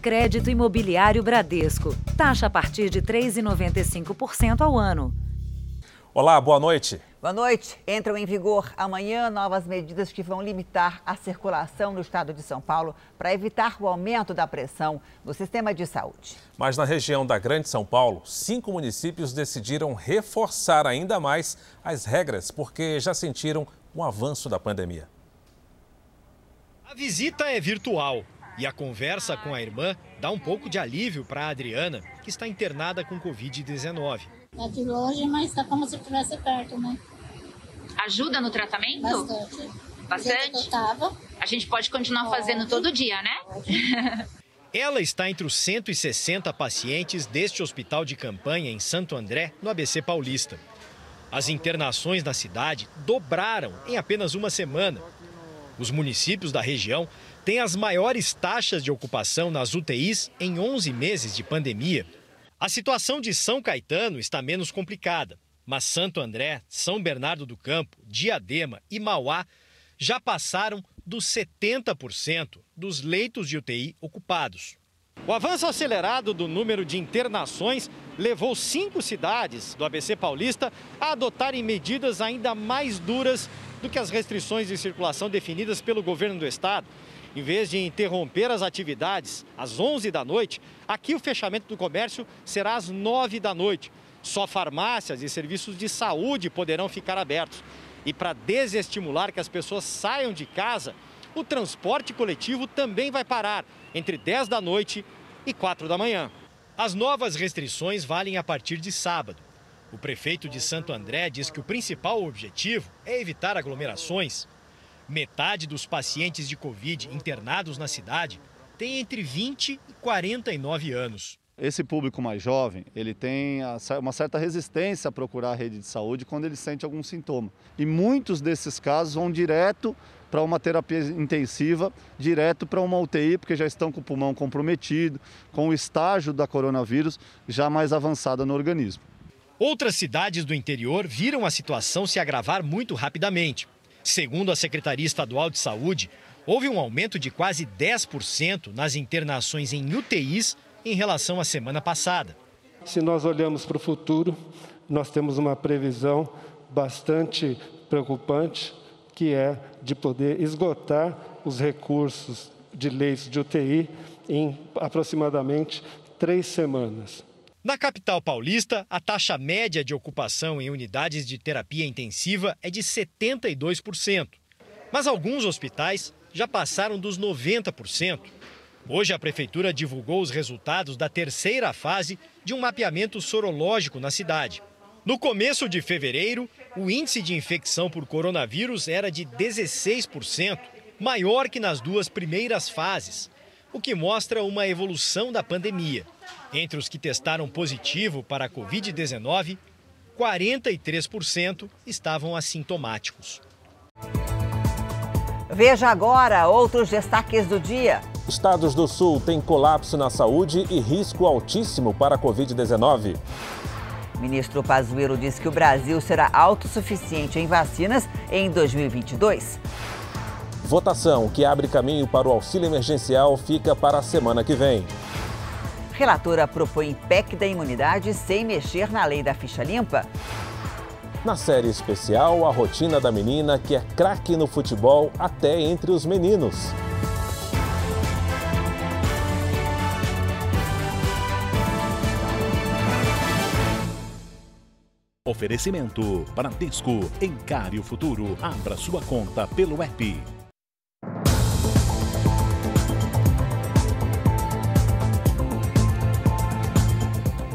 Crédito Imobiliário Bradesco. Taxa a partir de 3,95% ao ano. Olá, boa noite. Boa noite. Entram em vigor amanhã novas medidas que vão limitar a circulação no estado de São Paulo para evitar o aumento da pressão no sistema de saúde. Mas na região da Grande São Paulo, cinco municípios decidiram reforçar ainda mais as regras porque já sentiram um avanço da pandemia. A visita é virtual e a conversa com a irmã dá um pouco de alívio para a Adriana, que está internada com Covid-19. É de longe, mas está como se estivesse perto, né? Ajuda no tratamento? Bastante. Bastante? Tava. A gente pode continuar pode. fazendo todo dia, né? Ela está entre os 160 pacientes deste hospital de campanha em Santo André, no ABC Paulista. As internações na cidade dobraram em apenas uma semana os municípios da região têm as maiores taxas de ocupação nas UTIs em 11 meses de pandemia. A situação de São Caetano está menos complicada, mas Santo André, São Bernardo do Campo, Diadema e Mauá já passaram dos 70% dos leitos de UTI ocupados. O avanço acelerado do número de internações levou cinco cidades do ABC Paulista a adotarem medidas ainda mais duras do que as restrições de circulação definidas pelo governo do estado. Em vez de interromper as atividades às 11 da noite, aqui o fechamento do comércio será às 9 da noite. Só farmácias e serviços de saúde poderão ficar abertos. E para desestimular que as pessoas saiam de casa, o transporte coletivo também vai parar entre 10 da noite e 4 da manhã. As novas restrições valem a partir de sábado. O prefeito de Santo André diz que o principal objetivo é evitar aglomerações. Metade dos pacientes de Covid internados na cidade tem entre 20 e 49 anos. Esse público mais jovem, ele tem uma certa resistência a procurar a rede de saúde quando ele sente algum sintoma. E muitos desses casos vão direto para uma terapia intensiva, direto para uma UTI, porque já estão com o pulmão comprometido, com o estágio da coronavírus já mais avançada no organismo. Outras cidades do interior viram a situação se agravar muito rapidamente. Segundo a Secretaria Estadual de Saúde, houve um aumento de quase 10% nas internações em UTIs em relação à semana passada. Se nós olhamos para o futuro, nós temos uma previsão bastante preocupante, que é de poder esgotar os recursos de leitos de UTI em aproximadamente três semanas. Na capital paulista, a taxa média de ocupação em unidades de terapia intensiva é de 72%. Mas alguns hospitais já passaram dos 90%. Hoje, a Prefeitura divulgou os resultados da terceira fase de um mapeamento sorológico na cidade. No começo de fevereiro, o índice de infecção por coronavírus era de 16%, maior que nas duas primeiras fases, o que mostra uma evolução da pandemia. Entre os que testaram positivo para a Covid-19, 43% estavam assintomáticos. Veja agora outros destaques do dia. Estados do Sul têm colapso na saúde e risco altíssimo para a Covid-19. Ministro Pazuello diz que o Brasil será autossuficiente em vacinas em 2022. Votação que abre caminho para o auxílio emergencial fica para a semana que vem. Relatora propõe PEC da imunidade sem mexer na lei da ficha limpa. Na série especial, a rotina da menina que é craque no futebol até entre os meninos. Oferecimento Bradesco. Encare o futuro. Abra sua conta pelo app.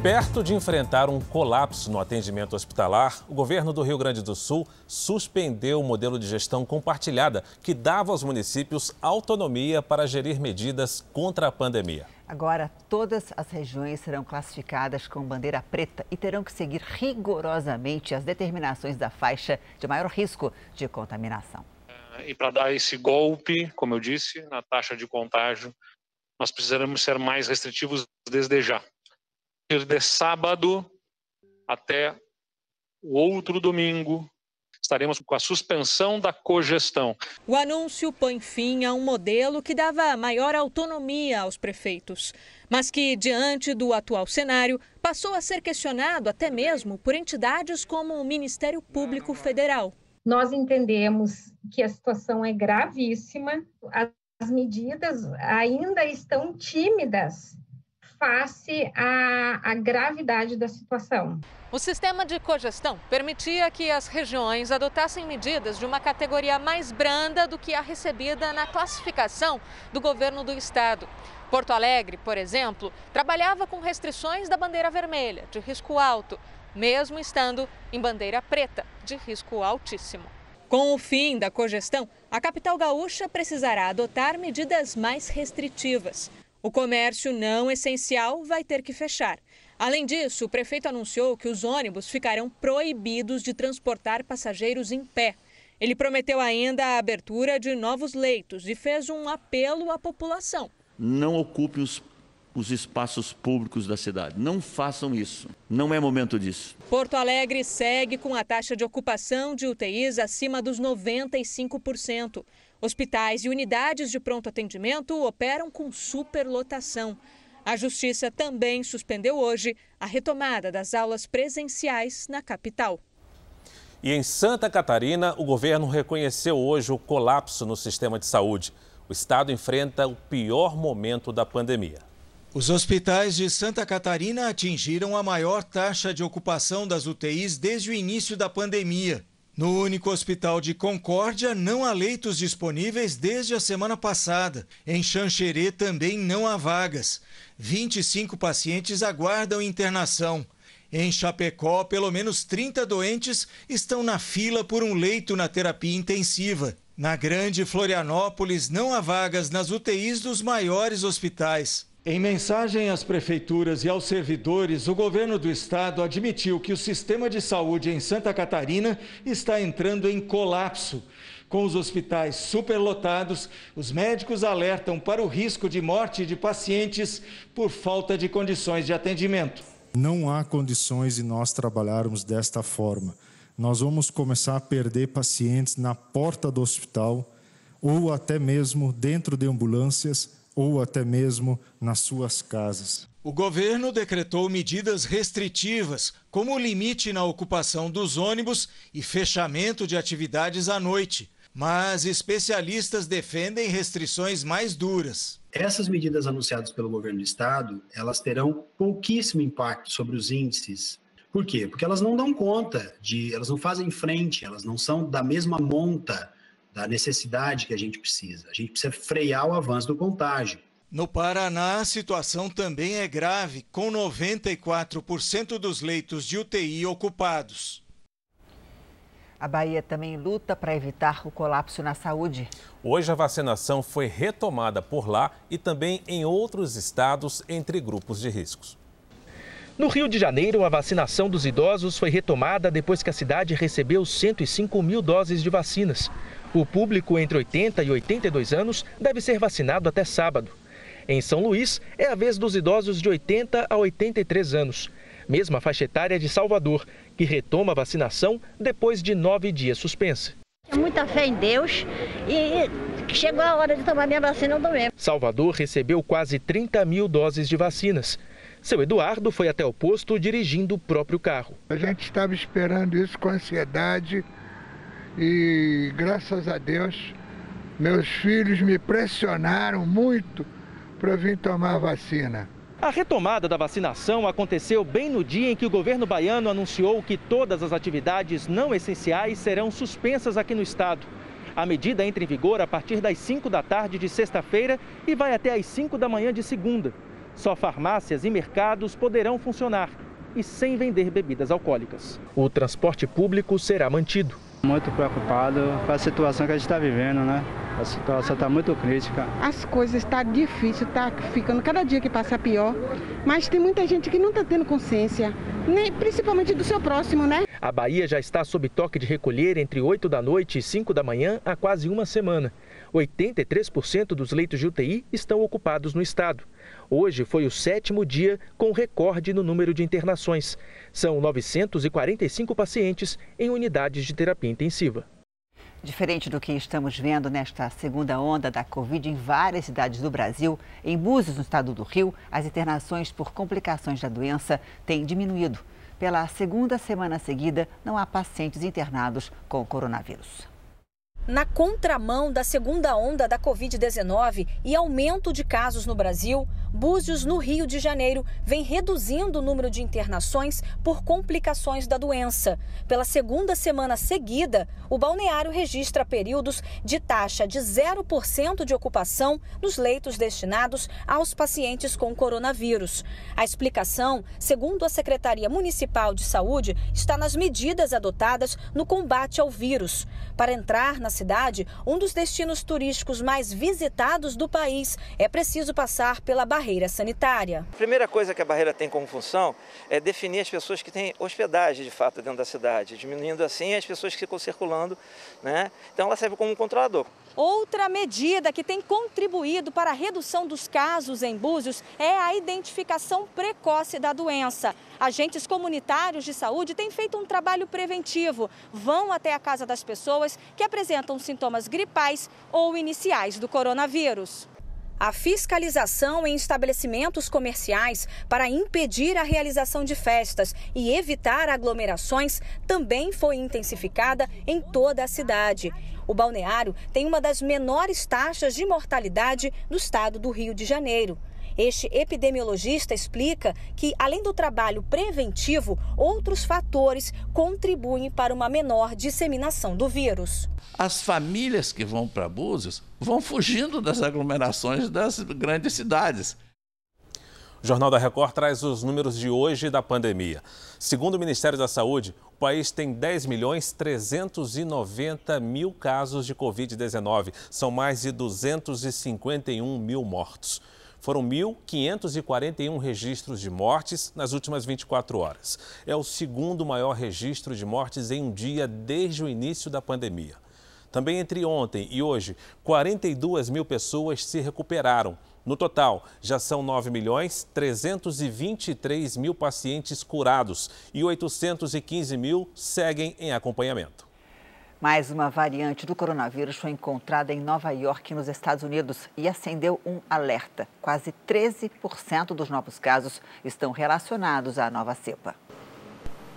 Perto de enfrentar um colapso no atendimento hospitalar, o governo do Rio Grande do Sul suspendeu o modelo de gestão compartilhada que dava aos municípios autonomia para gerir medidas contra a pandemia. Agora, todas as regiões serão classificadas com bandeira preta e terão que seguir rigorosamente as determinações da faixa de maior risco de contaminação. E para dar esse golpe, como eu disse, na taxa de contágio, nós precisaremos ser mais restritivos desde já de sábado até o outro domingo, estaremos com a suspensão da cogestão. O anúncio põe fim a um modelo que dava maior autonomia aos prefeitos, mas que, diante do atual cenário, passou a ser questionado até mesmo por entidades como o Ministério Público Federal. Nós entendemos que a situação é gravíssima, as medidas ainda estão tímidas face à, à, gravidade da situação. O sistema de cogestão permitia que as regiões adotassem medidas de uma categoria mais branda do que a recebida na classificação do governo do estado. Porto Alegre, por exemplo, trabalhava com restrições da bandeira vermelha, de risco alto, mesmo estando em bandeira preta, de risco altíssimo. Com o fim da cogestão, a capital gaúcha precisará adotar medidas mais restritivas. O comércio não essencial vai ter que fechar. Além disso, o prefeito anunciou que os ônibus ficarão proibidos de transportar passageiros em pé. Ele prometeu ainda a abertura de novos leitos e fez um apelo à população. Não ocupe os os espaços públicos da cidade. Não façam isso. Não é momento disso. Porto Alegre segue com a taxa de ocupação de UTIs acima dos 95%. Hospitais e unidades de pronto atendimento operam com superlotação. A Justiça também suspendeu hoje a retomada das aulas presenciais na capital. E em Santa Catarina, o governo reconheceu hoje o colapso no sistema de saúde. O estado enfrenta o pior momento da pandemia. Os hospitais de Santa Catarina atingiram a maior taxa de ocupação das UTIs desde o início da pandemia. No único hospital de Concórdia, não há leitos disponíveis desde a semana passada. Em Xanxerê também não há vagas. 25 pacientes aguardam internação. Em Chapecó, pelo menos 30 doentes estão na fila por um leito na terapia intensiva. Na Grande Florianópolis, não há vagas nas UTIs dos maiores hospitais. Em mensagem às prefeituras e aos servidores, o governo do estado admitiu que o sistema de saúde em Santa Catarina está entrando em colapso. Com os hospitais superlotados, os médicos alertam para o risco de morte de pacientes por falta de condições de atendimento. Não há condições de nós trabalharmos desta forma. Nós vamos começar a perder pacientes na porta do hospital ou até mesmo dentro de ambulâncias ou até mesmo nas suas casas. O governo decretou medidas restritivas, como o limite na ocupação dos ônibus e fechamento de atividades à noite. Mas especialistas defendem restrições mais duras. Essas medidas anunciadas pelo governo do estado, elas terão pouquíssimo impacto sobre os índices. Por quê? Porque elas não dão conta de, elas não fazem frente, elas não são da mesma monta da necessidade que a gente precisa. A gente precisa frear o avanço do contágio. No Paraná, a situação também é grave, com 94% dos leitos de UTI ocupados. A Bahia também luta para evitar o colapso na saúde. Hoje a vacinação foi retomada por lá e também em outros estados entre grupos de riscos. No Rio de Janeiro, a vacinação dos idosos foi retomada depois que a cidade recebeu 105 mil doses de vacinas. O público entre 80 e 82 anos deve ser vacinado até sábado. Em São Luís, é a vez dos idosos de 80 a 83 anos. Mesma faixa etária de Salvador, que retoma a vacinação depois de nove dias suspensa. Muita fé em Deus e chegou a hora de tomar minha vacina, eu tomei. Salvador recebeu quase 30 mil doses de vacinas. Seu Eduardo foi até o posto dirigindo o próprio carro. A gente estava esperando isso com ansiedade e graças a Deus meus filhos me pressionaram muito para vir tomar a vacina. A retomada da vacinação aconteceu bem no dia em que o governo baiano anunciou que todas as atividades não essenciais serão suspensas aqui no estado. A medida entra em vigor a partir das 5 da tarde de sexta-feira e vai até às 5 da manhã de segunda. Só farmácias e mercados poderão funcionar e sem vender bebidas alcoólicas. O transporte público será mantido. Muito preocupado com a situação que a gente está vivendo, né? A situação está muito crítica. As coisas estão tá difíceis, está ficando cada dia que passa pior. Mas tem muita gente que não está tendo consciência, nem, principalmente do seu próximo, né? A Bahia já está sob toque de recolher entre 8 da noite e 5 da manhã há quase uma semana. 83% dos leitos de UTI estão ocupados no estado. Hoje foi o sétimo dia com recorde no número de internações. São 945 pacientes em unidades de terapia intensiva. Diferente do que estamos vendo nesta segunda onda da Covid em várias cidades do Brasil, em Búzios, no estado do Rio, as internações por complicações da doença têm diminuído. Pela segunda semana seguida, não há pacientes internados com coronavírus. Na contramão da segunda onda da Covid-19 e aumento de casos no Brasil, Búzios, no Rio de Janeiro, vem reduzindo o número de internações por complicações da doença. Pela segunda semana seguida, o balneário registra períodos de taxa de 0% de ocupação nos leitos destinados aos pacientes com coronavírus. A explicação, segundo a Secretaria Municipal de Saúde, está nas medidas adotadas no combate ao vírus. Para entrar na cidade, um dos destinos turísticos mais visitados do país, é preciso passar pela barreira sanitária. A primeira coisa que a barreira tem como função é definir as pessoas que têm hospedagem de fato dentro da cidade, diminuindo assim as pessoas que ficam circulando, né? Então ela serve como um controlador. Outra medida que tem contribuído para a redução dos casos em Búzios é a identificação precoce da doença. Agentes comunitários de saúde têm feito um trabalho preventivo. Vão até a casa das pessoas que apresentam sintomas gripais ou iniciais do coronavírus. A fiscalização em estabelecimentos comerciais para impedir a realização de festas e evitar aglomerações também foi intensificada em toda a cidade. O balneário tem uma das menores taxas de mortalidade do estado do Rio de Janeiro. Este epidemiologista explica que, além do trabalho preventivo, outros fatores contribuem para uma menor disseminação do vírus. As famílias que vão para Búzios vão fugindo das aglomerações das grandes cidades. O Jornal da Record traz os números de hoje da pandemia. Segundo o Ministério da Saúde, o país tem 10 milhões 390 mil casos de Covid-19. São mais de 251 mil mortos. Foram 1.541 registros de mortes nas últimas 24 horas. É o segundo maior registro de mortes em um dia desde o início da pandemia. Também entre ontem e hoje, 42 mil pessoas se recuperaram. No total, já são 9 milhões 323 mil pacientes curados e 815 mil seguem em acompanhamento. Mais uma variante do coronavírus foi encontrada em Nova York, nos Estados Unidos, e acendeu um alerta. Quase 13% dos novos casos estão relacionados à nova cepa.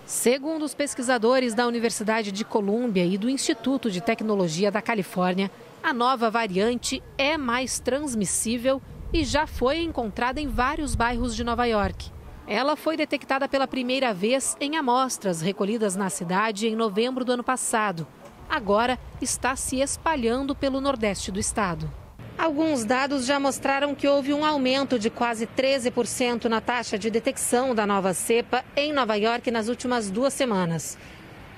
Segundo os pesquisadores da Universidade de Colômbia e do Instituto de Tecnologia da Califórnia, a nova variante é mais transmissível e já foi encontrada em vários bairros de Nova York. Ela foi detectada pela primeira vez em amostras recolhidas na cidade em novembro do ano passado agora está se espalhando pelo nordeste do estado. Alguns dados já mostraram que houve um aumento de quase 13% na taxa de detecção da nova cepa em Nova York nas últimas duas semanas.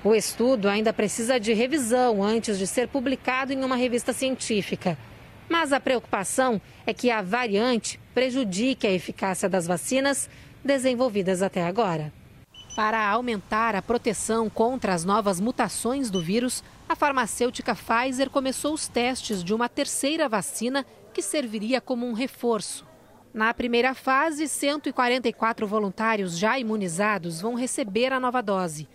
O estudo ainda precisa de revisão antes de ser publicado em uma revista científica. Mas a preocupação é que a variante prejudique a eficácia das vacinas desenvolvidas até agora. Para aumentar a proteção contra as novas mutações do vírus, a farmacêutica Pfizer começou os testes de uma terceira vacina que serviria como um reforço. Na primeira fase, 144 voluntários já imunizados vão receber a nova dose.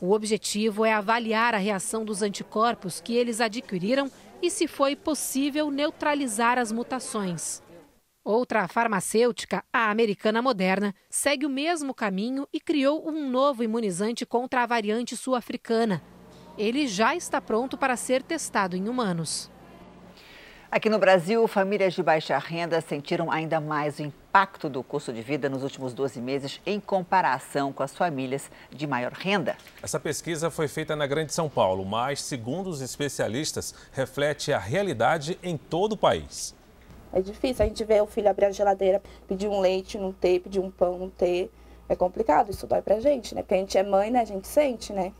O objetivo é avaliar a reação dos anticorpos que eles adquiriram e se foi possível neutralizar as mutações. Outra farmacêutica, a americana Moderna, segue o mesmo caminho e criou um novo imunizante contra a variante sul-africana, ele já está pronto para ser testado em humanos. Aqui no Brasil, famílias de baixa renda sentiram ainda mais o impacto do custo de vida nos últimos 12 meses em comparação com as famílias de maior renda. Essa pesquisa foi feita na Grande São Paulo, mas, segundo os especialistas, reflete a realidade em todo o país. É difícil a gente ver o filho abrir a geladeira, pedir um leite, não ter, pedir um pão, não ter. É complicado, isso dói pra gente, né? Porque a gente é mãe, né? A gente sente, né?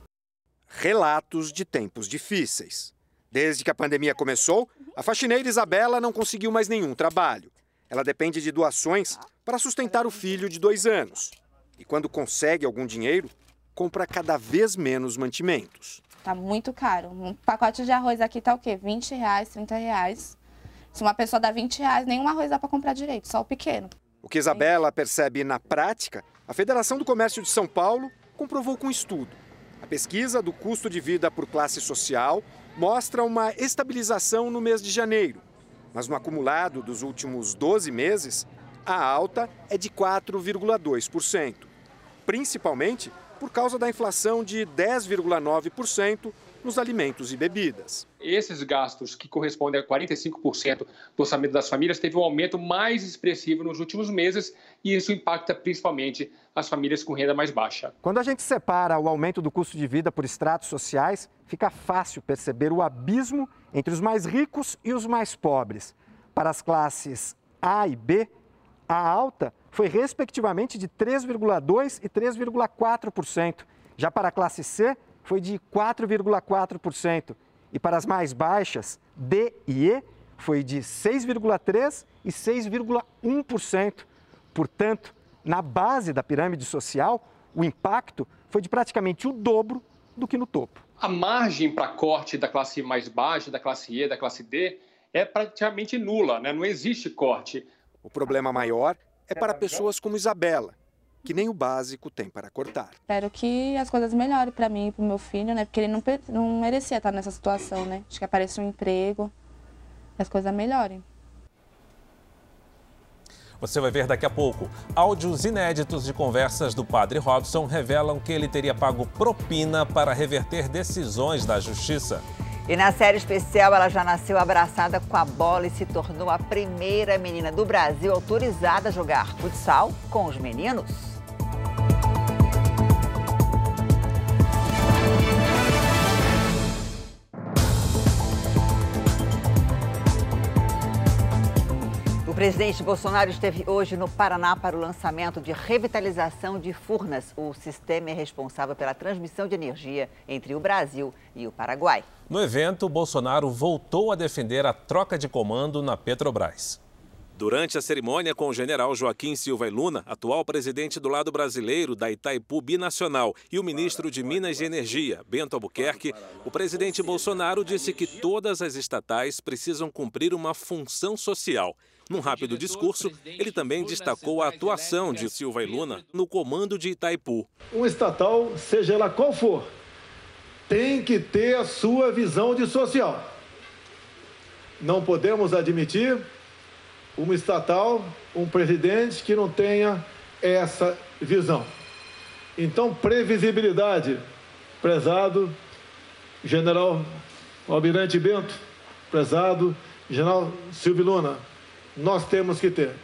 Relatos de tempos difíceis. Desde que a pandemia começou, a faxineira Isabela não conseguiu mais nenhum trabalho. Ela depende de doações para sustentar o filho de dois anos. E quando consegue algum dinheiro, compra cada vez menos mantimentos. Tá muito caro. Um pacote de arroz aqui tá o quê? 20 reais, 30 reais. Se uma pessoa dá 20 reais, nenhum arroz dá para comprar direito, só o pequeno. O que Isabela percebe na prática, a Federação do Comércio de São Paulo comprovou com estudo. A pesquisa do custo de vida por classe social mostra uma estabilização no mês de janeiro, mas no acumulado dos últimos 12 meses, a alta é de 4,2%, principalmente por causa da inflação de 10,9% nos alimentos e bebidas. Esses gastos, que correspondem a 45% do orçamento das famílias, teve um aumento mais expressivo nos últimos meses e isso impacta principalmente as famílias com renda mais baixa. Quando a gente separa o aumento do custo de vida por estratos sociais, fica fácil perceber o abismo entre os mais ricos e os mais pobres. Para as classes A e B, a alta foi respectivamente de 3,2% e 3,4%. Já para a classe C, foi de 4,4%. E para as mais baixas, D e E, foi de 6,3% e 6,1%. Portanto, na base da pirâmide social, o impacto foi de praticamente o dobro do que no topo. A margem para corte da classe mais baixa, da classe E, da classe D, é praticamente nula, né? não existe corte. O problema maior é para pessoas como Isabela, que nem o básico tem para cortar. Espero que as coisas melhorem para mim e para o meu filho, né? Porque ele não, não merecia estar nessa situação, né? Acho que apareça um emprego, e as coisas melhorem. Você vai ver daqui a pouco. Áudios inéditos de conversas do padre Robson revelam que ele teria pago propina para reverter decisões da justiça. E na série especial, ela já nasceu abraçada com a bola e se tornou a primeira menina do Brasil autorizada a jogar futsal com os meninos. Presidente Bolsonaro esteve hoje no Paraná para o lançamento de revitalização de Furnas. O sistema é responsável pela transmissão de energia entre o Brasil e o Paraguai. No evento, Bolsonaro voltou a defender a troca de comando na Petrobras. Durante a cerimônia com o general Joaquim Silva e Luna, atual presidente do lado brasileiro da Itaipu Binacional, e o ministro de Minas e Energia, Bento Albuquerque, o presidente Bolsonaro disse que todas as estatais precisam cumprir uma função social num rápido discurso, ele também destacou a atuação de Silva e Luna no comando de Itaipu. Um estatal, seja ela qual for, tem que ter a sua visão de social. Não podemos admitir uma estatal, um presidente que não tenha essa visão. Então, previsibilidade, prezado general Almirante Bento, prezado general Silvio Luna, nós temos que ter.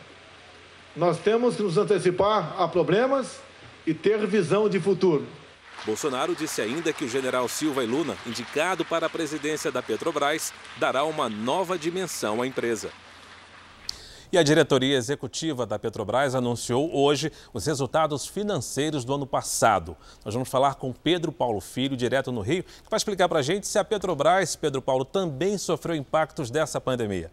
Nós temos que nos antecipar a problemas e ter visão de futuro. Bolsonaro disse ainda que o general Silva e Luna, indicado para a presidência da Petrobras, dará uma nova dimensão à empresa. E a diretoria executiva da Petrobras anunciou hoje os resultados financeiros do ano passado. Nós vamos falar com Pedro Paulo Filho, direto no Rio, que vai explicar para a gente se a Petrobras, Pedro Paulo, também sofreu impactos dessa pandemia.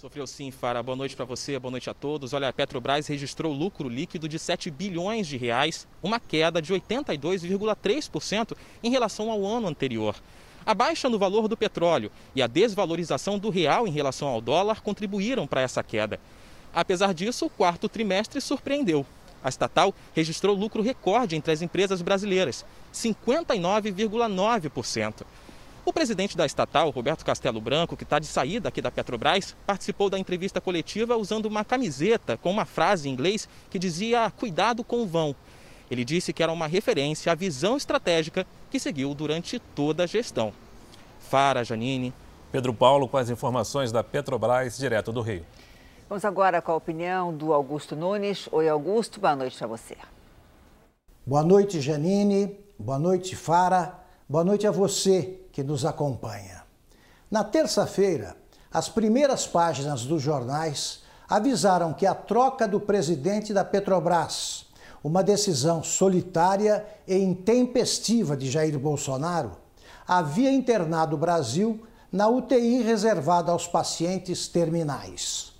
Sofreu sim, Fara. Boa noite para você, boa noite a todos. Olha, a Petrobras registrou lucro líquido de 7 bilhões de reais, uma queda de 82,3% em relação ao ano anterior. A baixa no valor do petróleo e a desvalorização do real em relação ao dólar contribuíram para essa queda. Apesar disso, o quarto trimestre surpreendeu. A estatal registrou lucro recorde entre as empresas brasileiras, 59,9%. O presidente da estatal, Roberto Castelo Branco, que está de saída aqui da Petrobras, participou da entrevista coletiva usando uma camiseta com uma frase em inglês que dizia cuidado com o vão. Ele disse que era uma referência à visão estratégica que seguiu durante toda a gestão. Fara, Janine. Pedro Paulo com as informações da Petrobras, direto do Rio. Vamos agora com a opinião do Augusto Nunes. Oi, Augusto, boa noite para você. Boa noite, Janine. Boa noite, Fara. Boa noite a você que nos acompanha. Na terça-feira, as primeiras páginas dos jornais avisaram que a troca do presidente da Petrobras, uma decisão solitária e intempestiva de Jair Bolsonaro, havia internado o Brasil na UTI reservada aos pacientes terminais.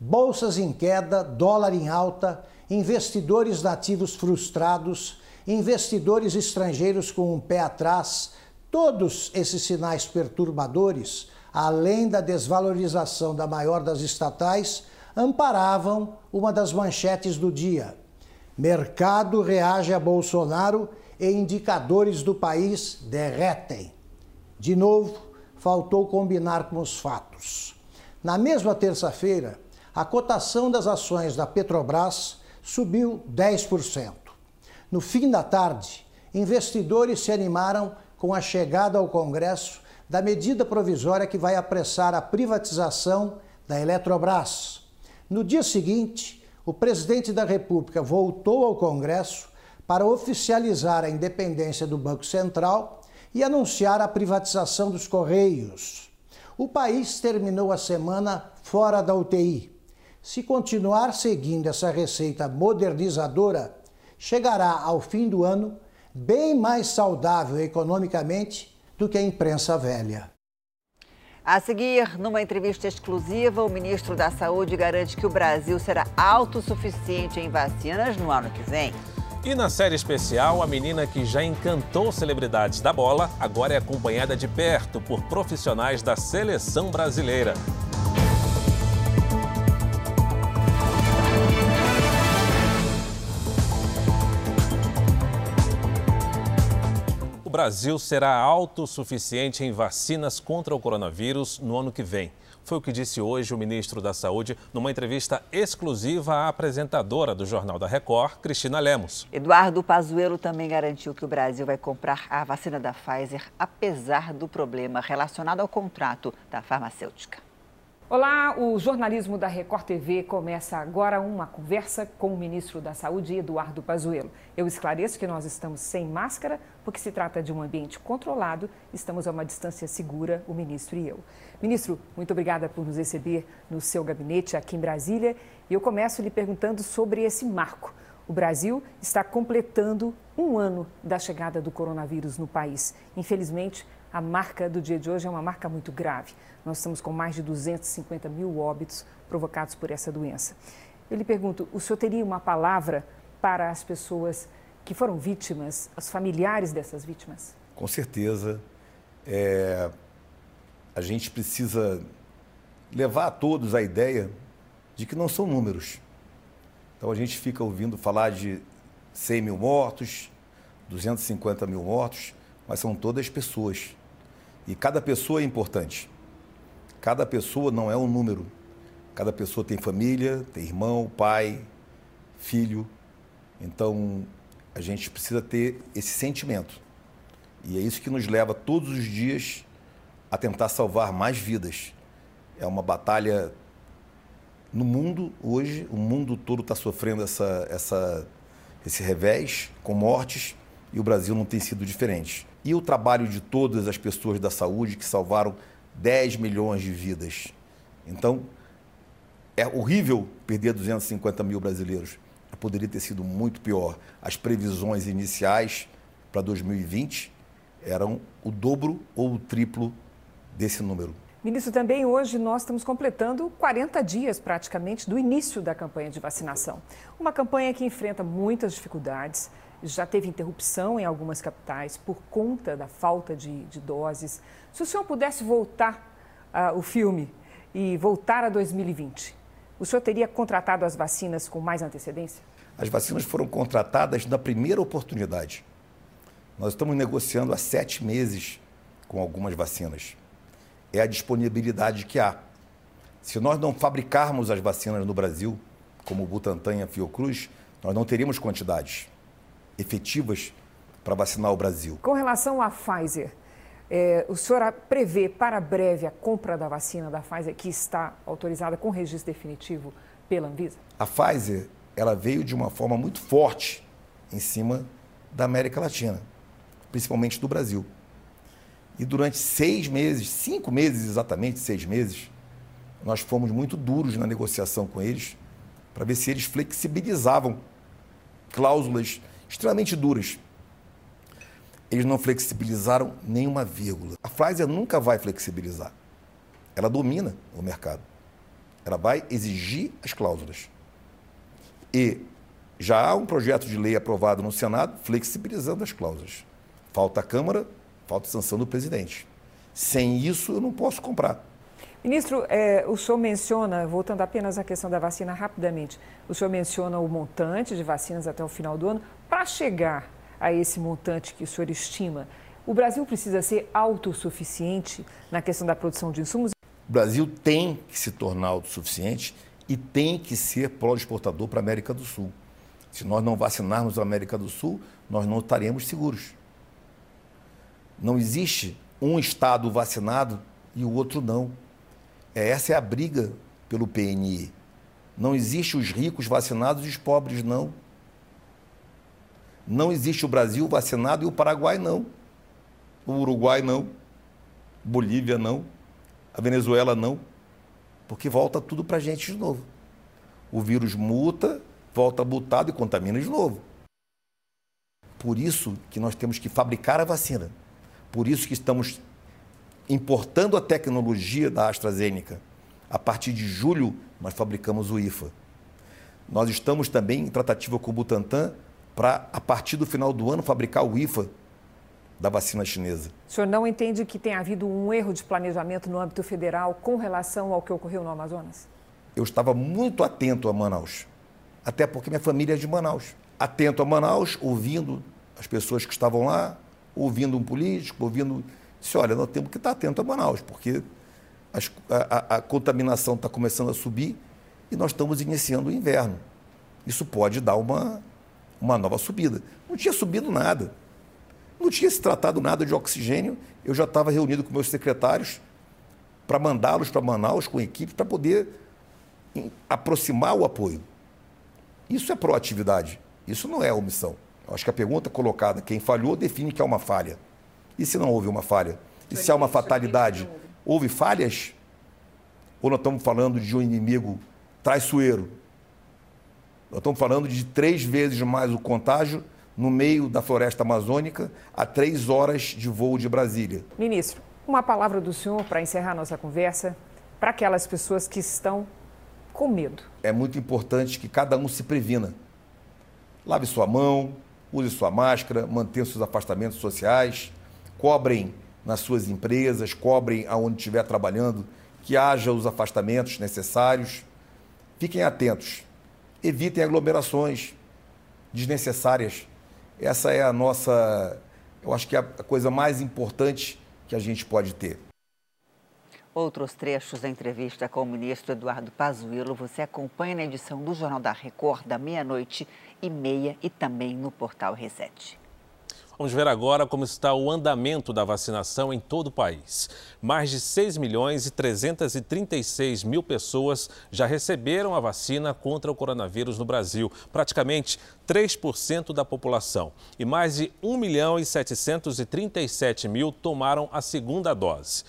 Bolsas em queda, dólar em alta, investidores nativos frustrados, investidores estrangeiros com um pé atrás Todos esses sinais perturbadores, além da desvalorização da maior das estatais, amparavam uma das manchetes do dia. Mercado reage a Bolsonaro e indicadores do país derretem. De novo, faltou combinar com os fatos. Na mesma terça-feira, a cotação das ações da Petrobras subiu 10%. No fim da tarde, investidores se animaram com a chegada ao Congresso da medida provisória que vai apressar a privatização da Eletrobras. No dia seguinte, o presidente da República voltou ao Congresso para oficializar a independência do Banco Central e anunciar a privatização dos Correios. O país terminou a semana fora da UTI. Se continuar seguindo essa receita modernizadora, chegará ao fim do ano bem mais saudável economicamente do que a imprensa velha. A seguir, numa entrevista exclusiva, o ministro da Saúde garante que o Brasil será autossuficiente em vacinas no ano que vem. E na série especial, a menina que já encantou celebridades da bola agora é acompanhada de perto por profissionais da seleção brasileira. Brasil será autossuficiente em vacinas contra o coronavírus no ano que vem. Foi o que disse hoje o ministro da Saúde numa entrevista exclusiva à apresentadora do Jornal da Record, Cristina Lemos. Eduardo Pazuello também garantiu que o Brasil vai comprar a vacina da Pfizer, apesar do problema relacionado ao contrato da farmacêutica. Olá, o jornalismo da Record TV começa agora uma conversa com o ministro da Saúde, Eduardo Pazuello. Eu esclareço que nós estamos sem máscara, porque se trata de um ambiente controlado, estamos a uma distância segura, o ministro e eu. Ministro, muito obrigada por nos receber no seu gabinete aqui em Brasília. E eu começo lhe perguntando sobre esse marco. O Brasil está completando um ano da chegada do coronavírus no país. Infelizmente, a marca do dia de hoje é uma marca muito grave. Nós estamos com mais de 250 mil óbitos provocados por essa doença. Eu lhe pergunto, o senhor teria uma palavra para as pessoas que foram vítimas, os familiares dessas vítimas? Com certeza. É... A gente precisa levar a todos a ideia de que não são números. Então a gente fica ouvindo falar de 100 mil mortos, 250 mil mortos, mas são todas pessoas. E cada pessoa é importante. Cada pessoa não é um número. Cada pessoa tem família, tem irmão, pai, filho. Então, a gente precisa ter esse sentimento. E é isso que nos leva todos os dias a tentar salvar mais vidas. É uma batalha no mundo hoje, o mundo todo está sofrendo essa, essa, esse revés com mortes e o Brasil não tem sido diferente. E o trabalho de todas as pessoas da saúde que salvaram 10 milhões de vidas. Então, é horrível perder 250 mil brasileiros. Poderia ter sido muito pior. As previsões iniciais para 2020 eram o dobro ou o triplo desse número. Ministro, também hoje nós estamos completando 40 dias praticamente do início da campanha de vacinação. Uma campanha que enfrenta muitas dificuldades, já teve interrupção em algumas capitais por conta da falta de, de doses. Se o senhor pudesse voltar uh, o filme e voltar a 2020, o senhor teria contratado as vacinas com mais antecedência? As vacinas foram contratadas na primeira oportunidade. Nós estamos negociando há sete meses com algumas vacinas. É a disponibilidade que há. Se nós não fabricarmos as vacinas no Brasil, como o Butantan e a Fiocruz, nós não teríamos quantidades efetivas para vacinar o Brasil. Com relação à Pfizer, é, o senhor prevê para breve a compra da vacina da Pfizer, que está autorizada com registro definitivo pela Anvisa? A Pfizer ela veio de uma forma muito forte em cima da América Latina, principalmente do Brasil. E durante seis meses, cinco meses exatamente, seis meses, nós fomos muito duros na negociação com eles para ver se eles flexibilizavam cláusulas extremamente duras. Eles não flexibilizaram nenhuma vírgula. A Pfizer nunca vai flexibilizar. Ela domina o mercado. Ela vai exigir as cláusulas. E já há um projeto de lei aprovado no Senado flexibilizando as cláusulas. Falta a Câmara, falta sanção do presidente. Sem isso, eu não posso comprar. Ministro, é, o senhor menciona, voltando apenas à questão da vacina rapidamente, o senhor menciona o montante de vacinas até o final do ano. Para chegar a esse montante que o senhor estima, o Brasil precisa ser autossuficiente na questão da produção de insumos? O Brasil tem que se tornar autossuficiente e tem que ser pró-exportador para a América do Sul. Se nós não vacinarmos a América do Sul, nós não estaremos seguros. Não existe um estado vacinado e o outro não. É, essa é a briga pelo PNI. Não existe os ricos vacinados e os pobres não. Não existe o Brasil vacinado e o Paraguai não. O Uruguai não. Bolívia não. A Venezuela não. Porque volta tudo para a gente de novo. O vírus muta, volta mutado e contamina de novo. Por isso que nós temos que fabricar a vacina. Por isso que estamos importando a tecnologia da AstraZeneca. A partir de julho, nós fabricamos o IFA. Nós estamos também em tratativa com o Butantan para, a partir do final do ano, fabricar o IFA da vacina chinesa. O senhor não entende que tem havido um erro de planejamento no âmbito federal com relação ao que ocorreu no Amazonas? Eu estava muito atento a Manaus, até porque minha família é de Manaus. Atento a Manaus, ouvindo as pessoas que estavam lá, ouvindo um político, ouvindo disse, olha, nós temos que estar atento a Manaus, porque a, a, contaminação está começando a subir e nós estamos iniciando o inverno. Isso pode dar uma, uma nova subida. Não tinha subido nada. Não tinha se tratado nada de oxigênio. Eu já estava reunido com meus secretários para mandá-los para Manaus com equipe para poder aproximar o apoio. Isso é proatividade. Isso não é omissão. Eu acho que a pergunta colocada, quem falhou, define que é uma falha. E se não houve uma falha? E se há uma fatalidade? Houve falhas? Ou nós estamos falando de um inimigo traiçoeiro? Nós estamos falando de três vezes mais o contágio no meio da floresta amazônica, a três horas de voo de Brasília. Ministro, uma palavra do senhor para encerrar nossa conversa para aquelas pessoas que estão com medo. É muito importante que cada um se previna. Lave sua mão, use sua máscara, mantenha seus afastamentos sociais cobrem nas suas empresas, cobrem aonde estiver trabalhando, que haja os afastamentos necessários. Fiquem atentos, evitem aglomerações desnecessárias. Essa é a nossa, eu acho que é a coisa mais importante que a gente pode ter. Outros trechos da entrevista com o ministro Eduardo Pazuello você acompanha na edição do Jornal da Record da meia-noite e meia e também no portal Reset. Vamos ver agora como está o andamento da vacinação em todo o país. Mais de 6 milhões e 336 mil pessoas já receberam a vacina contra o coronavírus no Brasil, praticamente 3% da população. E mais de 1 milhão e 737 mil tomaram a segunda dose.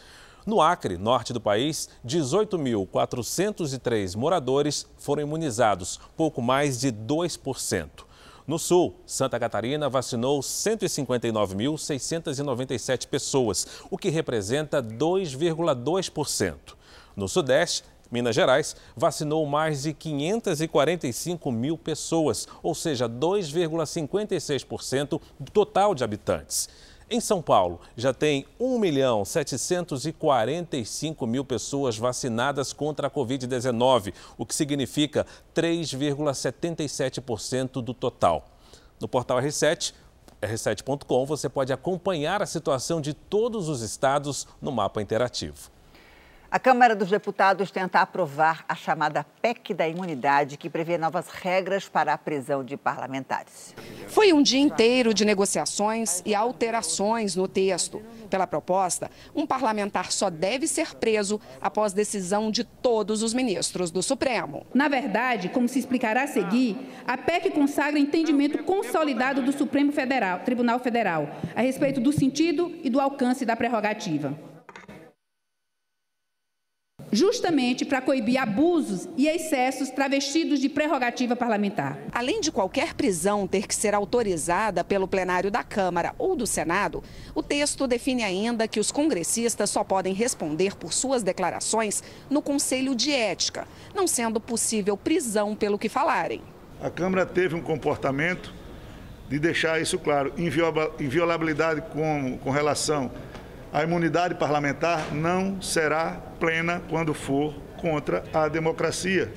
No Acre, norte do país, 18.403 moradores foram imunizados, pouco mais de 2%. No Sul, Santa Catarina vacinou 159.697 pessoas, o que representa 2,2%. No Sudeste, Minas Gerais vacinou mais de 545 mil pessoas, ou seja, 2,56% do total de habitantes. Em São Paulo, já tem 1 milhão 745 mil pessoas vacinadas contra a Covid-19, o que significa 3,77% do total. No portal R7, r7.com, você pode acompanhar a situação de todos os estados no mapa interativo. A Câmara dos Deputados tenta aprovar a chamada PEC da imunidade, que prevê novas regras para a prisão de parlamentares. Foi um dia inteiro de negociações e alterações no texto. Pela proposta, um parlamentar só deve ser preso após decisão de todos os ministros do Supremo. Na verdade, como se explicará a seguir, a PEC consagra entendimento consolidado do Supremo Federal, Tribunal Federal a respeito do sentido e do alcance da prerrogativa justamente para coibir abusos e excessos travestidos de prerrogativa parlamentar. Além de qualquer prisão ter que ser autorizada pelo plenário da Câmara ou do Senado, o texto define ainda que os congressistas só podem responder por suas declarações no Conselho de Ética, não sendo possível prisão pelo que falarem. A Câmara teve um comportamento de deixar isso claro, inviolabilidade com, com relação a imunidade parlamentar não será plena quando for contra a democracia.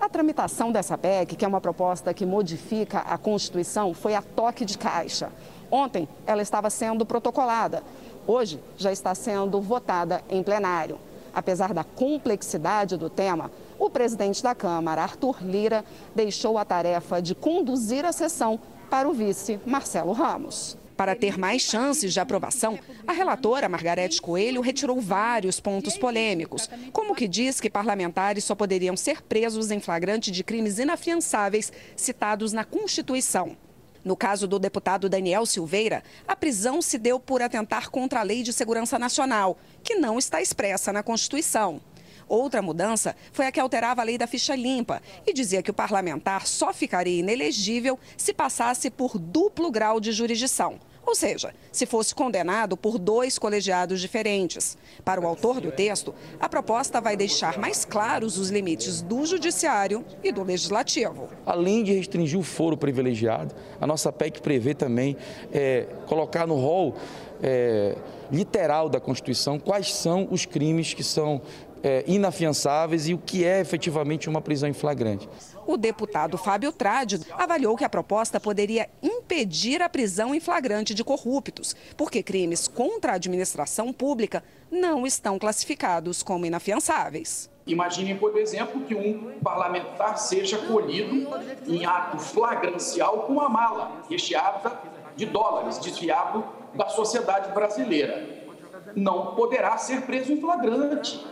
A tramitação dessa PEC, que é uma proposta que modifica a Constituição, foi a toque de caixa. Ontem ela estava sendo protocolada. Hoje já está sendo votada em plenário. Apesar da complexidade do tema, o presidente da Câmara, Arthur Lira, deixou a tarefa de conduzir a sessão para o vice Marcelo Ramos. Para ter mais chances de aprovação, a relatora Margarete Coelho retirou vários pontos polêmicos, como que diz que parlamentares só poderiam ser presos em flagrante de crimes inafiançáveis citados na Constituição. No caso do deputado Daniel Silveira, a prisão se deu por atentar contra a Lei de Segurança Nacional, que não está expressa na Constituição. Outra mudança foi a que alterava a lei da ficha limpa e dizia que o parlamentar só ficaria inelegível se passasse por duplo grau de jurisdição. Ou seja, se fosse condenado por dois colegiados diferentes. Para o autor do texto, a proposta vai deixar mais claros os limites do judiciário e do legislativo. Além de restringir o foro privilegiado, a nossa PEC prevê também é, colocar no rol é, literal da Constituição quais são os crimes que são é, inafiançáveis e o que é efetivamente uma prisão em flagrante. O deputado Fábio Trade avaliou que a proposta poderia impedir a prisão em flagrante de corruptos, porque crimes contra a administração pública não estão classificados como inafiançáveis. Imaginem, por exemplo, que um parlamentar seja colhido em ato flagrancial com uma mala recheada de dólares, desviado da sociedade brasileira. Não poderá ser preso em flagrante.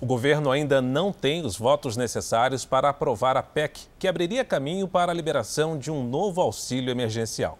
O governo ainda não tem os votos necessários para aprovar a PEC, que abriria caminho para a liberação de um novo auxílio emergencial.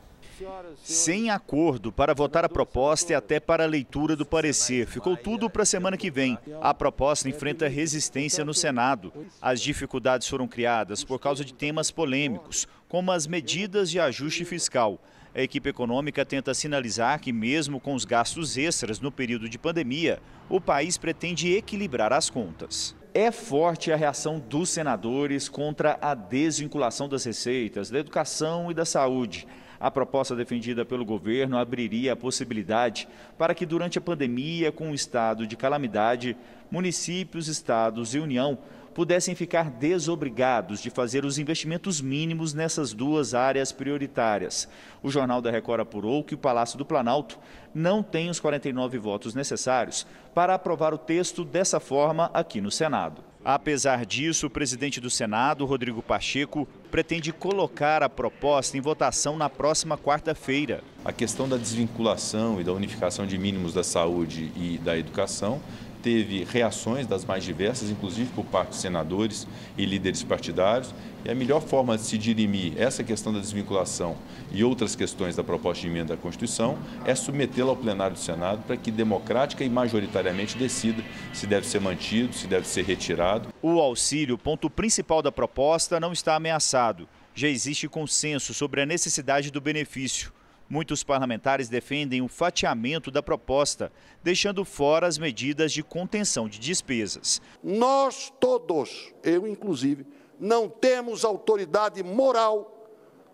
Sem acordo para votar a proposta e até para a leitura do parecer. Ficou tudo para a semana que vem. A proposta enfrenta resistência no Senado. As dificuldades foram criadas por causa de temas polêmicos, como as medidas de ajuste fiscal. A equipe econômica tenta sinalizar que, mesmo com os gastos extras no período de pandemia, o país pretende equilibrar as contas. É forte a reação dos senadores contra a desvinculação das receitas, da educação e da saúde. A proposta defendida pelo governo abriria a possibilidade para que, durante a pandemia, com o estado de calamidade, municípios, estados e União pudessem ficar desobrigados de fazer os investimentos mínimos nessas duas áreas prioritárias. O Jornal da Record apurou que o Palácio do Planalto não tem os 49 votos necessários para aprovar o texto dessa forma aqui no Senado. Apesar disso, o presidente do Senado, Rodrigo Pacheco, pretende colocar a proposta em votação na próxima quarta-feira. A questão da desvinculação e da unificação de mínimos da saúde e da educação teve reações das mais diversas, inclusive por parte de senadores e líderes partidários. E a melhor forma de se dirimir essa questão da desvinculação e outras questões da proposta de emenda à Constituição é submetê-la ao plenário do Senado para que democrática e majoritariamente decida se deve ser mantido, se deve ser retirado. O auxílio, ponto principal da proposta, não está ameaçado. Já existe consenso sobre a necessidade do benefício. Muitos parlamentares defendem o fatiamento da proposta, deixando fora as medidas de contenção de despesas. Nós todos, eu inclusive, não temos autoridade moral,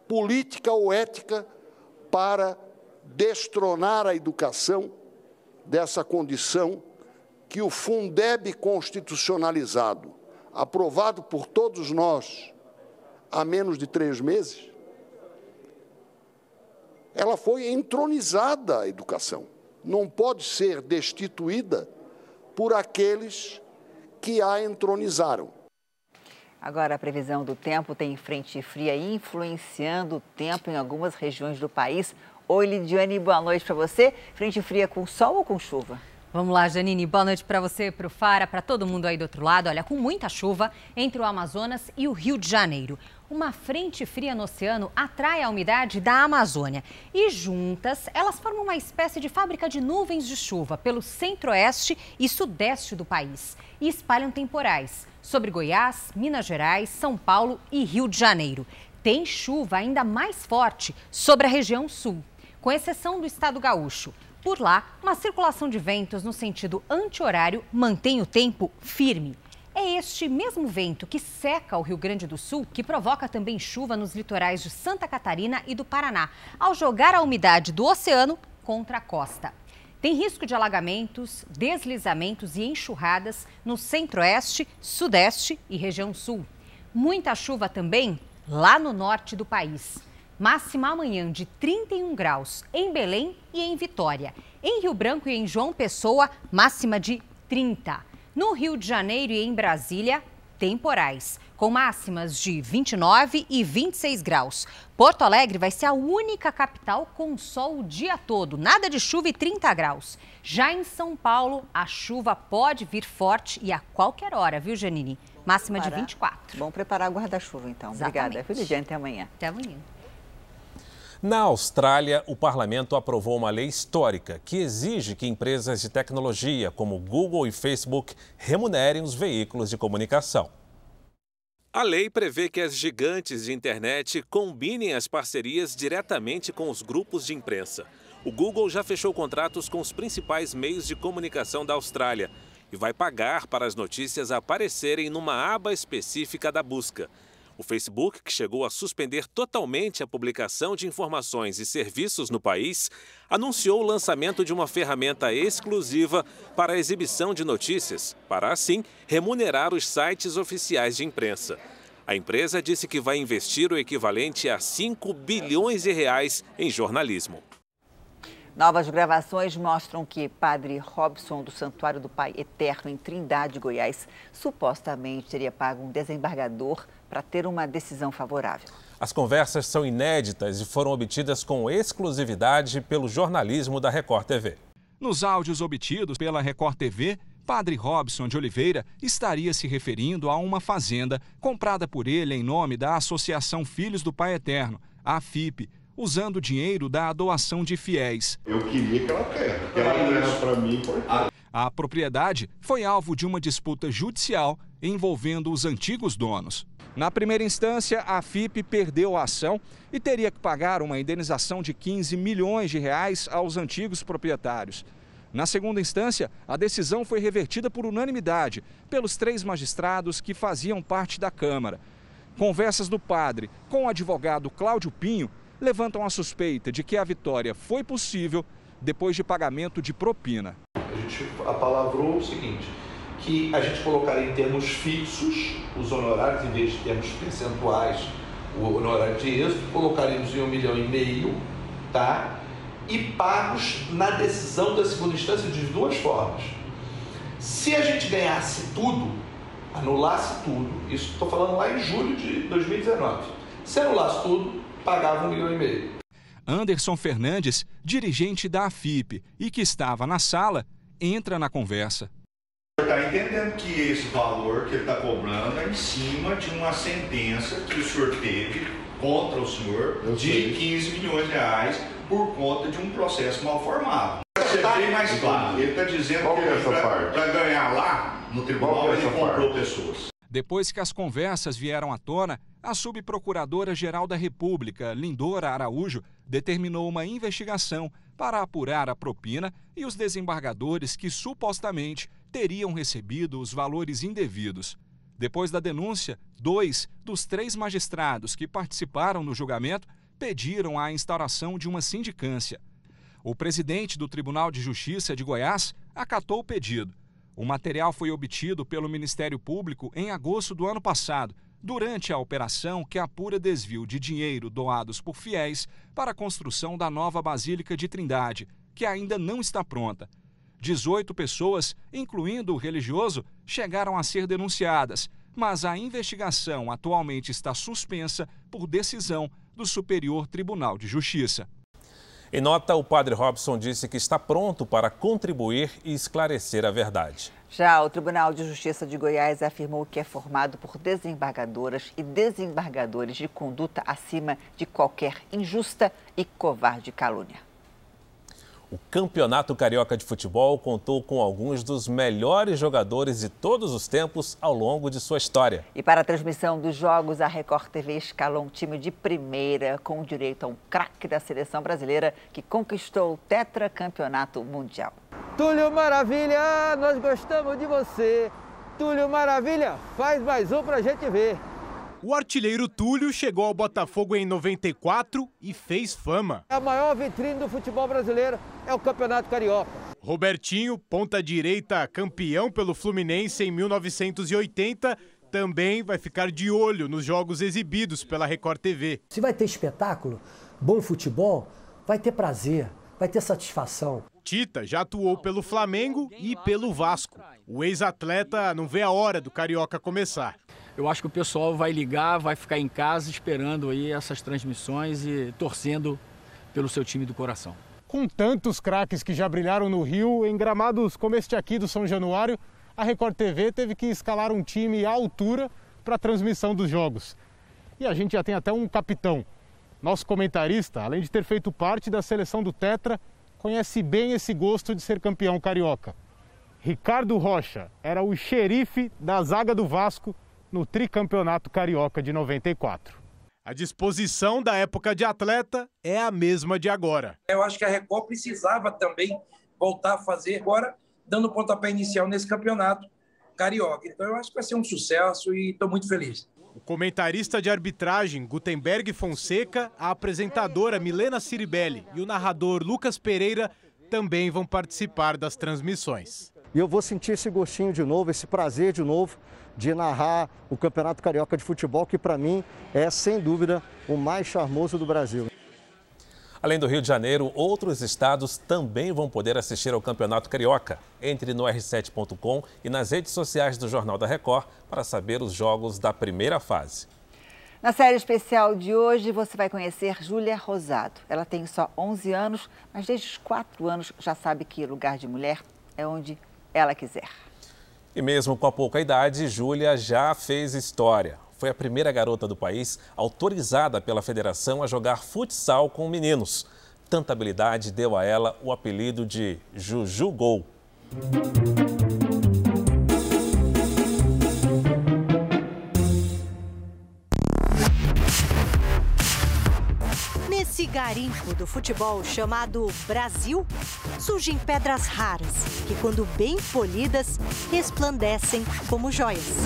política ou ética para destronar a educação dessa condição que o Fundeb constitucionalizado, aprovado por todos nós há menos de três meses, ela foi entronizada a educação. Não pode ser destituída por aqueles que a entronizaram. Agora, a previsão do tempo tem frente fria influenciando o tempo em algumas regiões do país. Oi, Lidiane, boa noite para você. Frente fria com sol ou com chuva? Vamos lá, Janine. Boa noite para você, para o Fara, para todo mundo aí do outro lado. Olha, com muita chuva entre o Amazonas e o Rio de Janeiro. Uma frente fria no oceano atrai a umidade da Amazônia e juntas elas formam uma espécie de fábrica de nuvens de chuva pelo centro-oeste e sudeste do país e espalham temporais sobre Goiás, Minas Gerais, São Paulo e Rio de Janeiro. Tem chuva ainda mais forte sobre a região sul, com exceção do estado gaúcho. Por lá, uma circulação de ventos no sentido anti-horário mantém o tempo firme. É este mesmo vento que seca o Rio Grande do Sul que provoca também chuva nos litorais de Santa Catarina e do Paraná, ao jogar a umidade do oceano contra a costa. Tem risco de alagamentos, deslizamentos e enxurradas no centro-oeste, sudeste e região sul. Muita chuva também lá no norte do país. Máxima amanhã de 31 graus em Belém e em Vitória. Em Rio Branco e em João Pessoa, máxima de 30. No Rio de Janeiro e em Brasília, temporais, com máximas de 29 e 26 graus. Porto Alegre vai ser a única capital com sol o dia todo, nada de chuva e 30 graus. Já em São Paulo, a chuva pode vir forte e a qualquer hora, viu, Janine? Máxima de 24. Bom preparar guarda-chuva, então. Exatamente. Obrigada, Felipe. Até amanhã. Até amanhã. Na Austrália, o parlamento aprovou uma lei histórica que exige que empresas de tecnologia como Google e Facebook remunerem os veículos de comunicação. A lei prevê que as gigantes de internet combinem as parcerias diretamente com os grupos de imprensa. O Google já fechou contratos com os principais meios de comunicação da Austrália e vai pagar para as notícias aparecerem numa aba específica da busca. O Facebook, que chegou a suspender totalmente a publicação de informações e serviços no país, anunciou o lançamento de uma ferramenta exclusiva para a exibição de notícias, para assim remunerar os sites oficiais de imprensa. A empresa disse que vai investir o equivalente a 5 bilhões de reais em jornalismo. Novas gravações mostram que Padre Robson do Santuário do Pai Eterno em Trindade, Goiás, supostamente teria pago um desembargador para ter uma decisão favorável. As conversas são inéditas e foram obtidas com exclusividade pelo jornalismo da Record TV. Nos áudios obtidos pela Record TV, Padre Robson de Oliveira estaria se referindo a uma fazenda comprada por ele em nome da Associação Filhos do Pai Eterno, a FIP, usando dinheiro da doação de fiéis. Eu queria aquela terra, aquela terra para mim. A propriedade foi alvo de uma disputa judicial envolvendo os antigos donos. Na primeira instância, a FIP perdeu a ação e teria que pagar uma indenização de 15 milhões de reais aos antigos proprietários. Na segunda instância, a decisão foi revertida por unanimidade pelos três magistrados que faziam parte da Câmara. Conversas do padre com o advogado Cláudio Pinho levantam a suspeita de que a vitória foi possível depois de pagamento de propina. A gente apalavrou o seguinte, que a gente colocaria em termos fixos os honorários, em vez de termos percentuais, o honorário de êxito, colocaríamos em um milhão e meio, tá? E pagos na decisão da segunda instância de duas formas. Se a gente ganhasse tudo, anulasse tudo, isso estou falando lá em julho de 2019, se anulasse tudo, pagava um milhão e meio. Anderson Fernandes, dirigente da AFIP e que estava na sala, entra na conversa. Está entendendo que esse valor que ele está cobrando é em cima de uma sentença que o senhor teve contra o senhor Eu de sei. 15 milhões de reais por conta de um processo mal formado. Para ser bem mais claro, ele está dizendo Qual que, é para ganhar lá no tribunal é ele comprou parte? pessoas. Depois que as conversas vieram à tona, a subprocuradora-geral da República, Lindora Araújo, determinou uma investigação para apurar a propina e os desembargadores que supostamente teriam recebido os valores indevidos. Depois da denúncia, dois dos três magistrados que participaram no julgamento pediram a instauração de uma sindicância. O presidente do Tribunal de Justiça de Goiás acatou o pedido. O material foi obtido pelo Ministério Público em agosto do ano passado, durante a operação que apura desvio de dinheiro doados por fiéis para a construção da nova Basílica de Trindade, que ainda não está pronta. 18 pessoas, incluindo o religioso, chegaram a ser denunciadas, mas a investigação atualmente está suspensa por decisão do Superior Tribunal de Justiça. Em nota, o padre Robson disse que está pronto para contribuir e esclarecer a verdade. Já o Tribunal de Justiça de Goiás afirmou que é formado por desembargadoras e desembargadores de conduta acima de qualquer injusta e covarde calúnia. O Campeonato Carioca de Futebol contou com alguns dos melhores jogadores de todos os tempos ao longo de sua história. E para a transmissão dos jogos, a Record TV escalou um time de primeira com direito a um craque da seleção brasileira que conquistou o tetracampeonato mundial. Túlio Maravilha, nós gostamos de você. Túlio Maravilha, faz mais um para a gente ver. O artilheiro Túlio chegou ao Botafogo em 94 e fez fama. A maior vitrine do futebol brasileiro é o Campeonato Carioca. Robertinho, ponta direita, campeão pelo Fluminense em 1980, também vai ficar de olho nos jogos exibidos pela Record TV. Se vai ter espetáculo, bom futebol, vai ter prazer, vai ter satisfação. Tita já atuou pelo Flamengo e pelo Vasco. O ex-atleta não vê a hora do Carioca começar. Eu acho que o pessoal vai ligar, vai ficar em casa esperando aí essas transmissões e torcendo pelo seu time do coração. Com tantos craques que já brilharam no Rio, em gramados como este aqui do São Januário, a Record TV teve que escalar um time à altura para a transmissão dos jogos. E a gente já tem até um capitão. Nosso comentarista, além de ter feito parte da seleção do Tetra, conhece bem esse gosto de ser campeão carioca. Ricardo Rocha era o xerife da zaga do Vasco no tricampeonato carioca de 94. A disposição da época de atleta é a mesma de agora. Eu acho que a Record precisava também voltar a fazer agora, dando pontapé inicial nesse campeonato carioca. Então eu acho que vai ser um sucesso e estou muito feliz. O comentarista de arbitragem Gutenberg Fonseca, a apresentadora Milena Ciribelli e o narrador Lucas Pereira também vão participar das transmissões. E eu vou sentir esse gostinho de novo, esse prazer de novo de narrar o Campeonato Carioca de Futebol, que para mim é, sem dúvida, o mais charmoso do Brasil. Além do Rio de Janeiro, outros estados também vão poder assistir ao Campeonato Carioca. Entre no r7.com e nas redes sociais do Jornal da Record para saber os jogos da primeira fase. Na série especial de hoje, você vai conhecer Júlia Rosado. Ela tem só 11 anos, mas desde os 4 anos já sabe que lugar de mulher é onde ela quiser. E mesmo com a pouca idade, Júlia já fez história. Foi a primeira garota do país autorizada pela federação a jogar futsal com meninos. Tanta habilidade deu a ela o apelido de Juju Gol. Garimpo do futebol chamado Brasil, surgem pedras raras que, quando bem polidas, resplandecem como joias.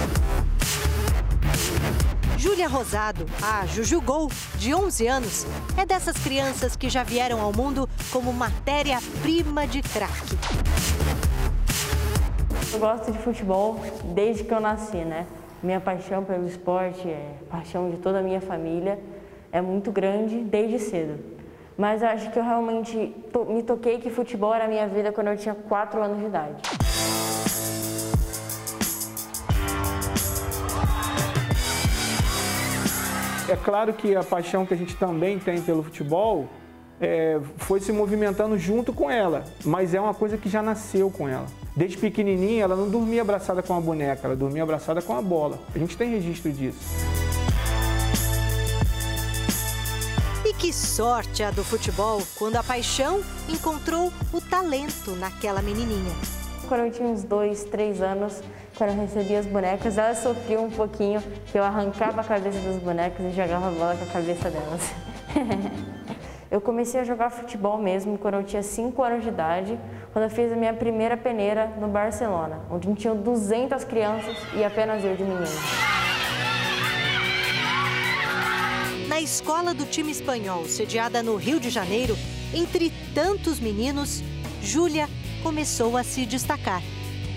Júlia Rosado, a Juju Gol, de 11 anos, é dessas crianças que já vieram ao mundo como matéria-prima de craque. Eu gosto de futebol desde que eu nasci, né? Minha paixão pelo esporte, é paixão de toda a minha família, é muito grande desde cedo. Mas acho que eu realmente me toquei que futebol era a minha vida quando eu tinha 4 anos de idade. É claro que a paixão que a gente também tem pelo futebol é, foi se movimentando junto com ela, mas é uma coisa que já nasceu com ela. Desde pequenininha, ela não dormia abraçada com a boneca, ela dormia abraçada com a bola. A gente tem registro disso. Sorte a do futebol quando a paixão encontrou o talento naquela menininha. Quando eu tinha uns dois, três anos, quando eu recebia as bonecas, elas sofriam um pouquinho, que eu arrancava a cabeça das bonecas e jogava a bola com a cabeça delas. eu comecei a jogar futebol mesmo quando eu tinha 5 anos de idade, quando eu fiz a minha primeira peneira no Barcelona, onde tinham 200 crianças e apenas eu de menino. Na escola do time espanhol, sediada no Rio de Janeiro, entre tantos meninos, Júlia começou a se destacar.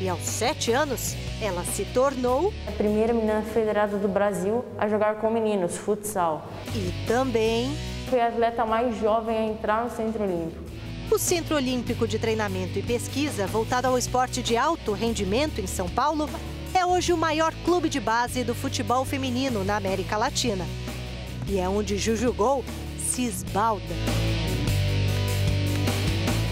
E aos sete anos, ela se tornou a primeira menina federada do Brasil a jogar com meninos, futsal. E também foi a atleta mais jovem a entrar no Centro Olímpico. O Centro Olímpico de Treinamento e Pesquisa, voltado ao esporte de alto rendimento em São Paulo, é hoje o maior clube de base do futebol feminino na América Latina. E é onde Juju Gol se esbalda.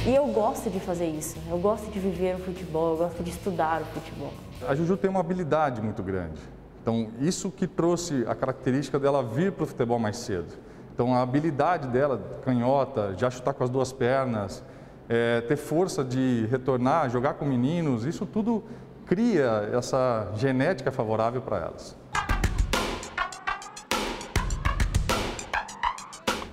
E eu gosto de fazer isso. Eu gosto de viver o futebol, eu gosto de estudar o futebol. A Juju tem uma habilidade muito grande. Então, isso que trouxe a característica dela vir para o futebol mais cedo. Então, a habilidade dela, canhota, já chutar com as duas pernas, é, ter força de retornar, jogar com meninos, isso tudo cria essa genética favorável para elas.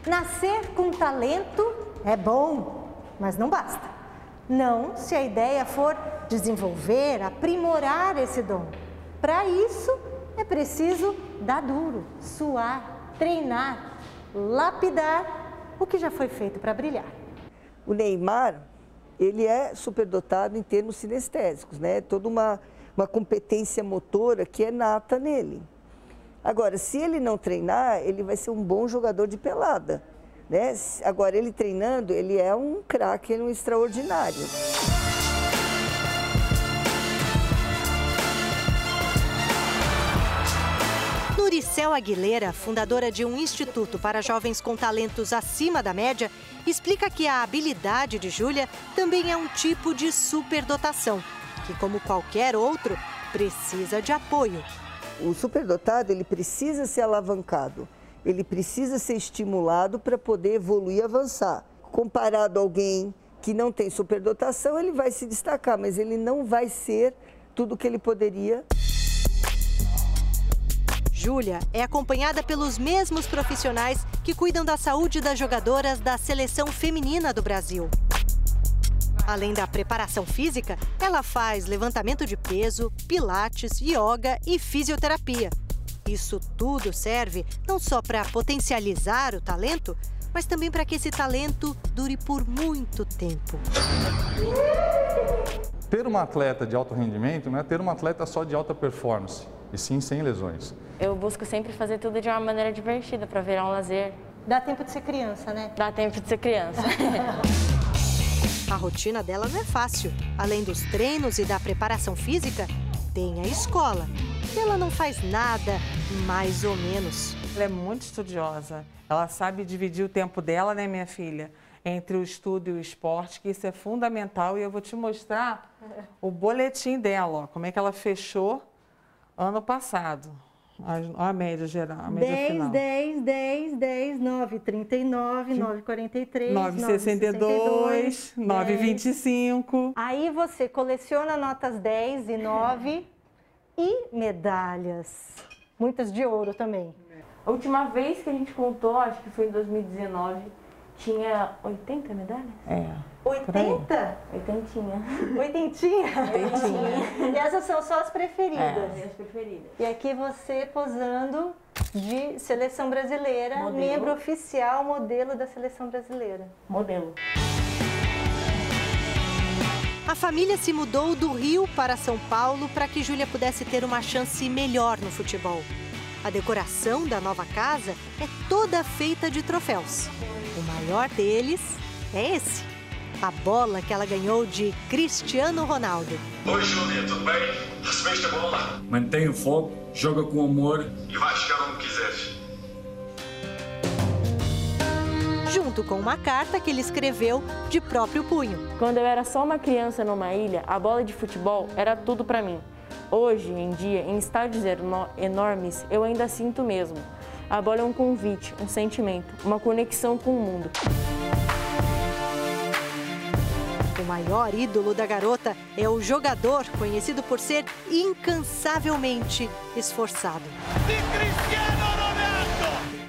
Nascer com talento é bom, mas não basta. Não se a ideia for desenvolver, aprimorar esse dom. Para isso, é preciso dar duro, suar, treinar, lapidar o que já foi feito para brilhar. O Neymar, ele é superdotado em termos sinestésicos, né? Toda uma, uma competência motora que é nata nele. Agora, se ele não treinar, ele vai ser um bom jogador de pelada. Né? Agora, ele treinando, ele é um craque, um extraordinário. Nuricel Aguilera, fundadora de um instituto para jovens com talentos acima da média, explica que a habilidade de Júlia também é um tipo de superdotação, que, como qualquer outro, precisa de apoio. O superdotado ele precisa ser alavancado, ele precisa ser estimulado para poder evoluir e avançar. Comparado a alguém que não tem superdotação, ele vai se destacar, mas ele não vai ser tudo o que ele poderia Júlia é acompanhada pelos mesmos profissionais que cuidam da saúde das jogadoras da seleção feminina do Brasil. Além da preparação física, ela faz levantamento de peso, pilates, yoga e fisioterapia. Isso tudo serve não só para potencializar o talento, mas também para que esse talento dure por muito tempo. Ter uma atleta de alto rendimento não é ter uma atleta só de alta performance, e sim sem lesões. Eu busco sempre fazer tudo de uma maneira divertida para virar um lazer. Dá tempo de ser criança, né? Dá tempo de ser criança. A rotina dela não é fácil. Além dos treinos e da preparação física, tem a escola. Ela não faz nada mais ou menos. Ela é muito estudiosa. Ela sabe dividir o tempo dela, né, minha filha? Entre o estudo e o esporte, que isso é fundamental. E eu vou te mostrar o boletim dela, ó, como é que ela fechou ano passado. A, a média geral, a média 10, final. 10, 10, 10, 9, 39, 9, 43, 9, 62, 9, 25. Aí você coleciona notas 10 e 9 e medalhas. Muitas de ouro também. A última vez que a gente contou, acho que foi em 2019, tinha 80 medalhas? É. 80? Oitentinha. Oitentinha? Oitentinha. E essas são só as preferidas? É, as preferidas. E aqui você posando de seleção brasileira, Modelo. membro oficial, modelo da seleção brasileira. Modelo. A família se mudou do Rio para São Paulo para que Júlia pudesse ter uma chance melhor no futebol. A decoração da nova casa é toda feita de troféus. O maior deles é esse. A bola que ela ganhou de Cristiano Ronaldo. Oi, Júlia, tudo bem? Recebeste a bola? Mantém o foco, joga com amor. E vai chegar onde quiseres. Junto com uma carta que ele escreveu de próprio punho. Quando eu era só uma criança numa ilha, a bola de futebol era tudo para mim. Hoje em dia, em estádios eno- enormes, eu ainda sinto mesmo. A bola é um convite, um sentimento, uma conexão com o mundo. O maior ídolo da garota é o jogador conhecido por ser incansavelmente esforçado.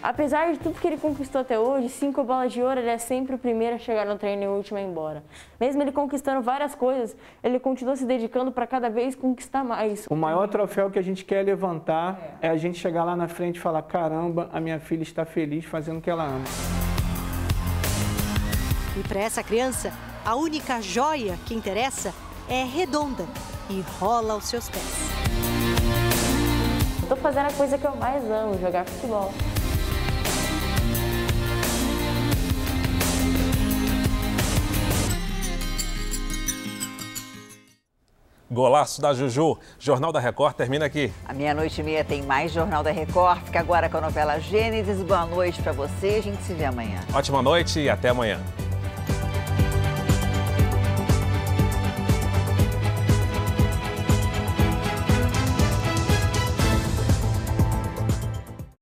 Apesar de tudo que ele conquistou até hoje, cinco bolas de ouro, ele é sempre o primeiro a chegar no treino e o último a ir embora. Mesmo ele conquistando várias coisas, ele continua se dedicando para cada vez conquistar mais. O maior troféu que a gente quer levantar é a gente chegar lá na frente e falar: caramba, a minha filha está feliz fazendo o que ela ama. E para essa criança, a única joia que interessa é redonda e rola aos seus pés. Estou fazendo a coisa que eu mais amo, jogar futebol. Golaço da Juju. Jornal da Record termina aqui. À meia-noite e meia tem mais Jornal da Record. Fica agora com a novela Gênesis. Boa noite para você. A gente se vê amanhã. Ótima noite e até amanhã.